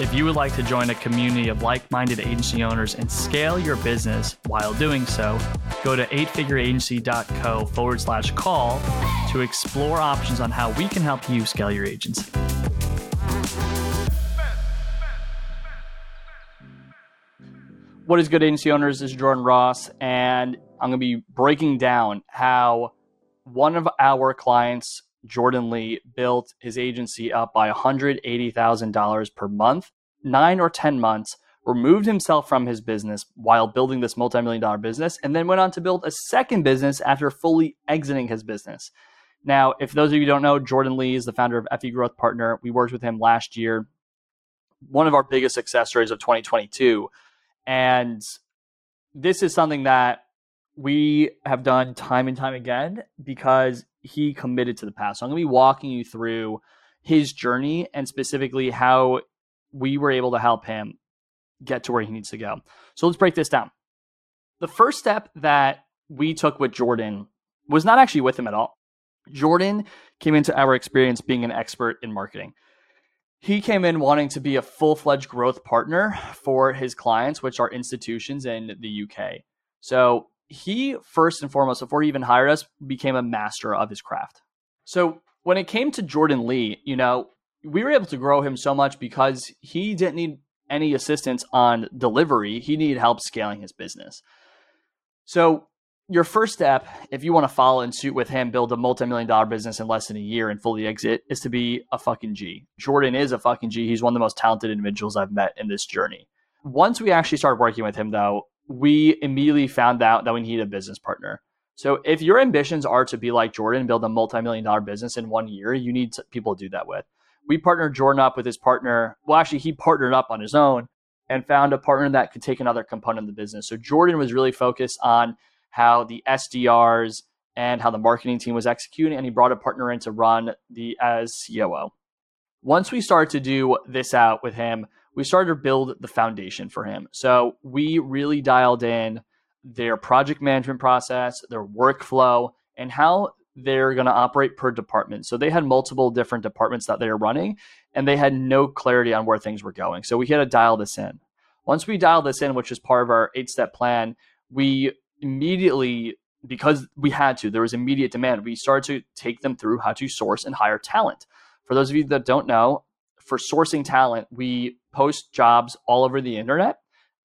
If you would like to join a community of like minded agency owners and scale your business while doing so, go to eightfigureagency.co forward slash call to explore options on how we can help you scale your agency. What is good, agency owners? This is Jordan Ross, and I'm going to be breaking down how one of our clients, Jordan Lee, built his agency up by $180,000 per month, nine or 10 months, removed himself from his business while building this multi million dollar business, and then went on to build a second business after fully exiting his business. Now, if those of you don't know, Jordan Lee is the founder of FE Growth Partner. We worked with him last year, one of our biggest success stories of 2022. And this is something that we have done time and time again because he committed to the past. So I'm going to be walking you through his journey and specifically how we were able to help him get to where he needs to go. So let's break this down. The first step that we took with Jordan was not actually with him at all. Jordan came into our experience being an expert in marketing. He came in wanting to be a full fledged growth partner for his clients, which are institutions in the UK. So he, first and foremost, before he even hired us, became a master of his craft. So when it came to Jordan Lee, you know, we were able to grow him so much because he didn't need any assistance on delivery. He needed help scaling his business. So your first step, if you want to follow in suit with him, build a multi-million dollar business in less than a year and fully exit, is to be a fucking G. Jordan is a fucking G. He's one of the most talented individuals I've met in this journey. Once we actually started working with him, though, we immediately found out that we needed a business partner. So if your ambitions are to be like Jordan, build a multi-million dollar business in one year, you need people to do that with. We partnered Jordan up with his partner. Well, actually, he partnered up on his own and found a partner that could take another component of the business. So Jordan was really focused on how the SDRs and how the marketing team was executing, and he brought a partner in to run the as COO. Once we started to do this out with him, we started to build the foundation for him. So we really dialed in their project management process, their workflow, and how they're going to operate per department. So they had multiple different departments that they were running, and they had no clarity on where things were going. So we had to dial this in. Once we dialed this in, which is part of our eight step plan, we immediately because we had to there was immediate demand we started to take them through how to source and hire talent for those of you that don't know for sourcing talent we post jobs all over the internet.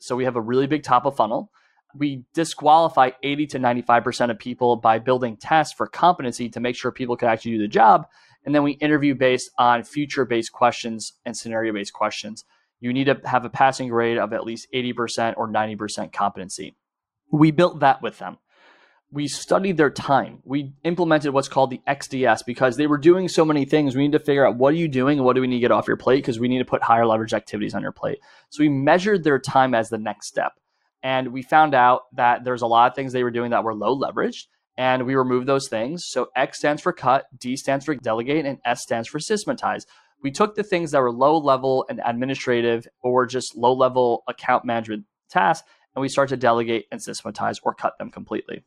So we have a really big top of funnel. We disqualify 80 to 95% of people by building tests for competency to make sure people can actually do the job. And then we interview based on future based questions and scenario based questions. You need to have a passing grade of at least 80% or 90% competency. We built that with them. We studied their time. We implemented what's called the XDS because they were doing so many things. We need to figure out what are you doing and what do we need to get off your plate because we need to put higher leverage activities on your plate. So we measured their time as the next step. And we found out that there's a lot of things they were doing that were low leveraged and we removed those things. So X stands for cut, D stands for delegate, and S stands for systematize. We took the things that were low level and administrative or just low level account management tasks and we start to delegate and systematize or cut them completely.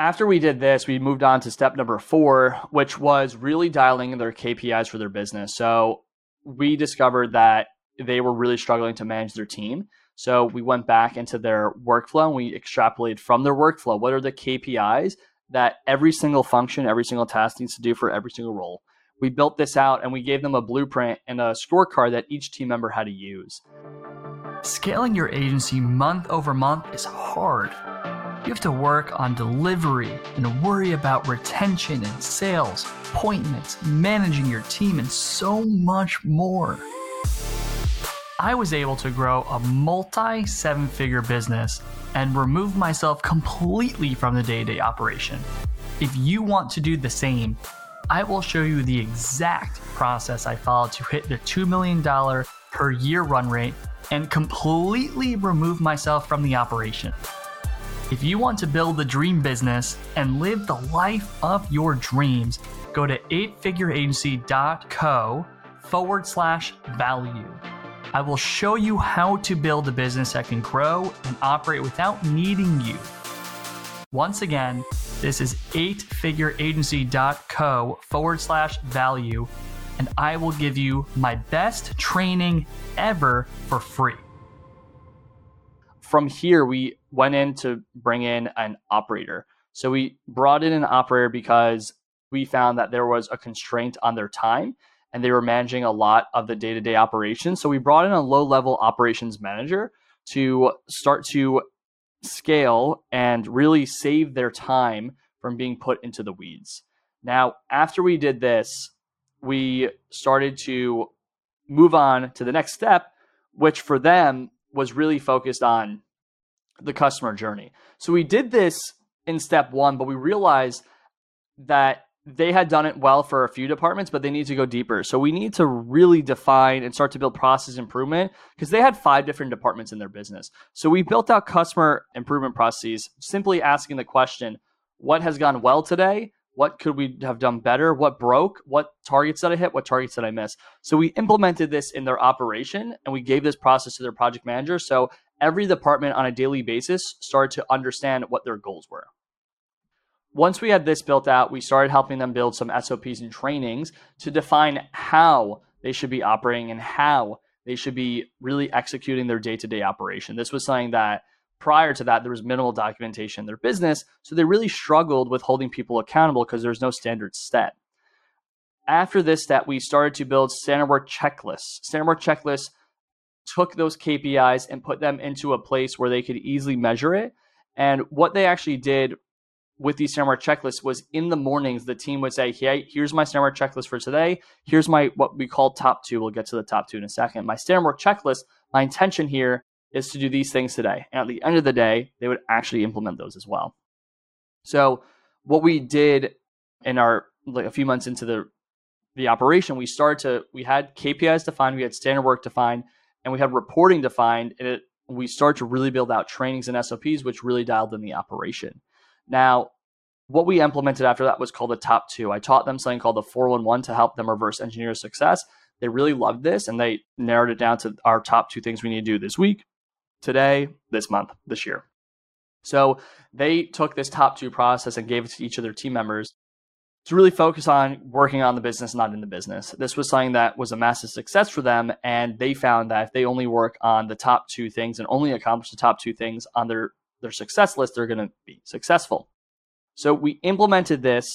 After we did this, we moved on to step number four, which was really dialing their KPIs for their business. So we discovered that they were really struggling to manage their team. So we went back into their workflow and we extrapolated from their workflow what are the KPIs that every single function, every single task needs to do for every single role. We built this out and we gave them a blueprint and a scorecard that each team member had to use. Scaling your agency month over month is hard. You have to work on delivery and worry about retention and sales, appointments, managing your team, and so much more. I was able to grow a multi seven figure business and remove myself completely from the day to day operation. If you want to do the same, I will show you the exact process I followed to hit the $2 million per year run rate and completely remove myself from the operation. If you want to build the dream business and live the life of your dreams, go to eightfigureagency.co forward slash value. I will show you how to build a business that can grow and operate without needing you. Once again, this is eightfigureagency.co forward slash value, and I will give you my best training ever for free. From here, we went in to bring in an operator. So we brought in an operator because we found that there was a constraint on their time and they were managing a lot of the day to day operations. So we brought in a low level operations manager to start to scale and really save their time from being put into the weeds. Now, after we did this, we started to move on to the next step, which for them was really focused on the customer journey. So we did this in step one, but we realized that they had done it well for a few departments, but they need to go deeper. So we need to really define and start to build process improvement because they had five different departments in their business. So we built out customer improvement processes, simply asking the question, what has gone well today? What could we have done better? What broke? What targets did I hit? What targets did I miss? So we implemented this in their operation and we gave this process to their project manager. So every department on a daily basis started to understand what their goals were. Once we had this built out, we started helping them build some SOPs and trainings to define how they should be operating and how they should be really executing their day to day operation. This was something that prior to that, there was minimal documentation in their business. So they really struggled with holding people accountable because there's no standard set. After this that we started to build standard work checklists. Standard work checklists took those KPIs and put them into a place where they could easily measure it. And what they actually did with these work checklists was in the mornings, the team would say, Hey, here's my standard work checklist for today. Here's my what we call top two. We'll get to the top two in a second. My standard work checklist, my intention here is to do these things today. And at the end of the day, they would actually implement those as well. So what we did in our like a few months into the the operation, we started to we had KPIs defined, we had standard work defined, and we had reporting defined, and it we started to really build out trainings and SOPs, which really dialed in the operation. Now, what we implemented after that was called the top two. I taught them something called the 411 to help them reverse engineer success. They really loved this and they narrowed it down to our top two things we need to do this week today, this month, this year. So they took this top two process and gave it to each of their team members to really focus on working on the business, not in the business. This was something that was a massive success for them. And they found that if they only work on the top two things and only accomplish the top two things on their, their success list, they're going to be successful. So we implemented this.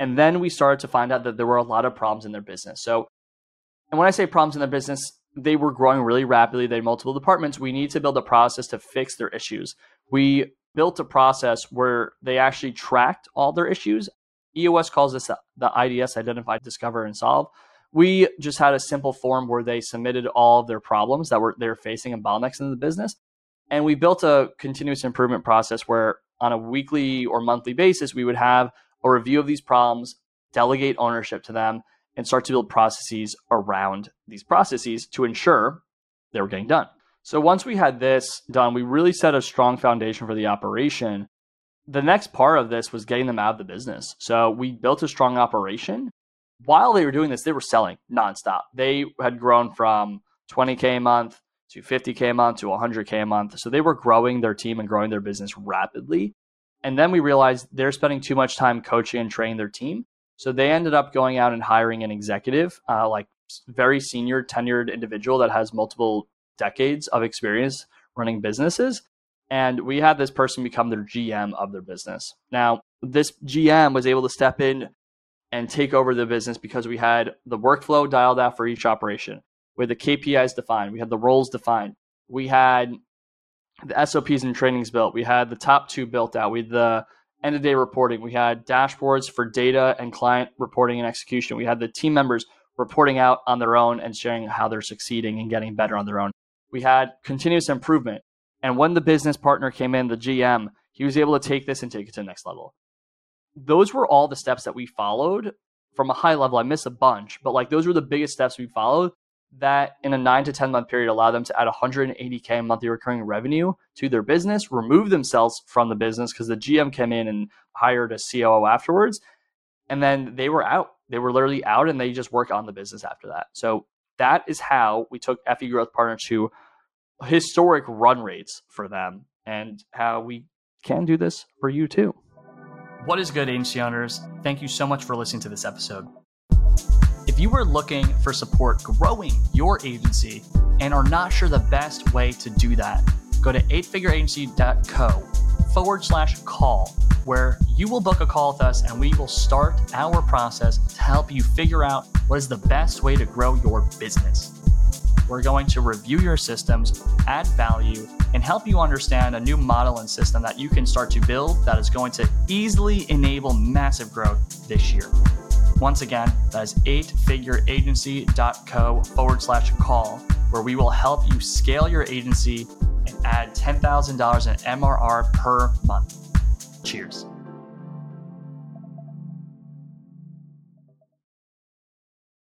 And then we started to find out that there were a lot of problems in their business. So, and when I say problems in their business, they were growing really rapidly. They had multiple departments. We need to build a process to fix their issues. We built a process where they actually tracked all their issues. EOS calls this the IDS identify, discover, and solve. We just had a simple form where they submitted all of their problems that were they're facing and bottlenecks in the business. And we built a continuous improvement process where on a weekly or monthly basis, we would have a review of these problems, delegate ownership to them, and start to build processes around these processes to ensure they were getting done. So once we had this done, we really set a strong foundation for the operation. The next part of this was getting them out of the business. So we built a strong operation. While they were doing this, they were selling nonstop. They had grown from 20K a month to 50K a month to 100K a month. So they were growing their team and growing their business rapidly. And then we realized they're spending too much time coaching and training their team. So they ended up going out and hiring an executive, uh, like very senior, tenured individual that has multiple decades of experience running businesses. And we had this person become their GM of their business. Now, this GM was able to step in and take over the business because we had the workflow dialed out for each operation. We had the KPIs defined. We had the roles defined. We had the SOPs and trainings built. We had the top two built out. We had the end of day reporting. We had dashboards for data and client reporting and execution. We had the team members reporting out on their own and sharing how they're succeeding and getting better on their own. We had continuous improvement. And when the business partner came in, the GM, he was able to take this and take it to the next level. Those were all the steps that we followed from a high level. I miss a bunch, but like those were the biggest steps we followed that in a nine to 10 month period allow them to add 180K monthly recurring revenue to their business, remove themselves from the business because the GM came in and hired a COO afterwards. And then they were out. They were literally out and they just work on the business after that. So that is how we took FE Growth Partner to historic run rates for them and how we can do this for you too. What is good, agency owners? Thank you so much for listening to this episode. If you are looking for support growing your agency and are not sure the best way to do that, go to eightfigureagency.co forward slash call, where you will book a call with us and we will start our process to help you figure out what is the best way to grow your business. We're going to review your systems, add value, and help you understand a new model and system that you can start to build that is going to easily enable massive growth this year. Once again, that is eightfigureagency.co forward slash call, where we will help you scale your agency and add $10,000 in MRR per month. Cheers.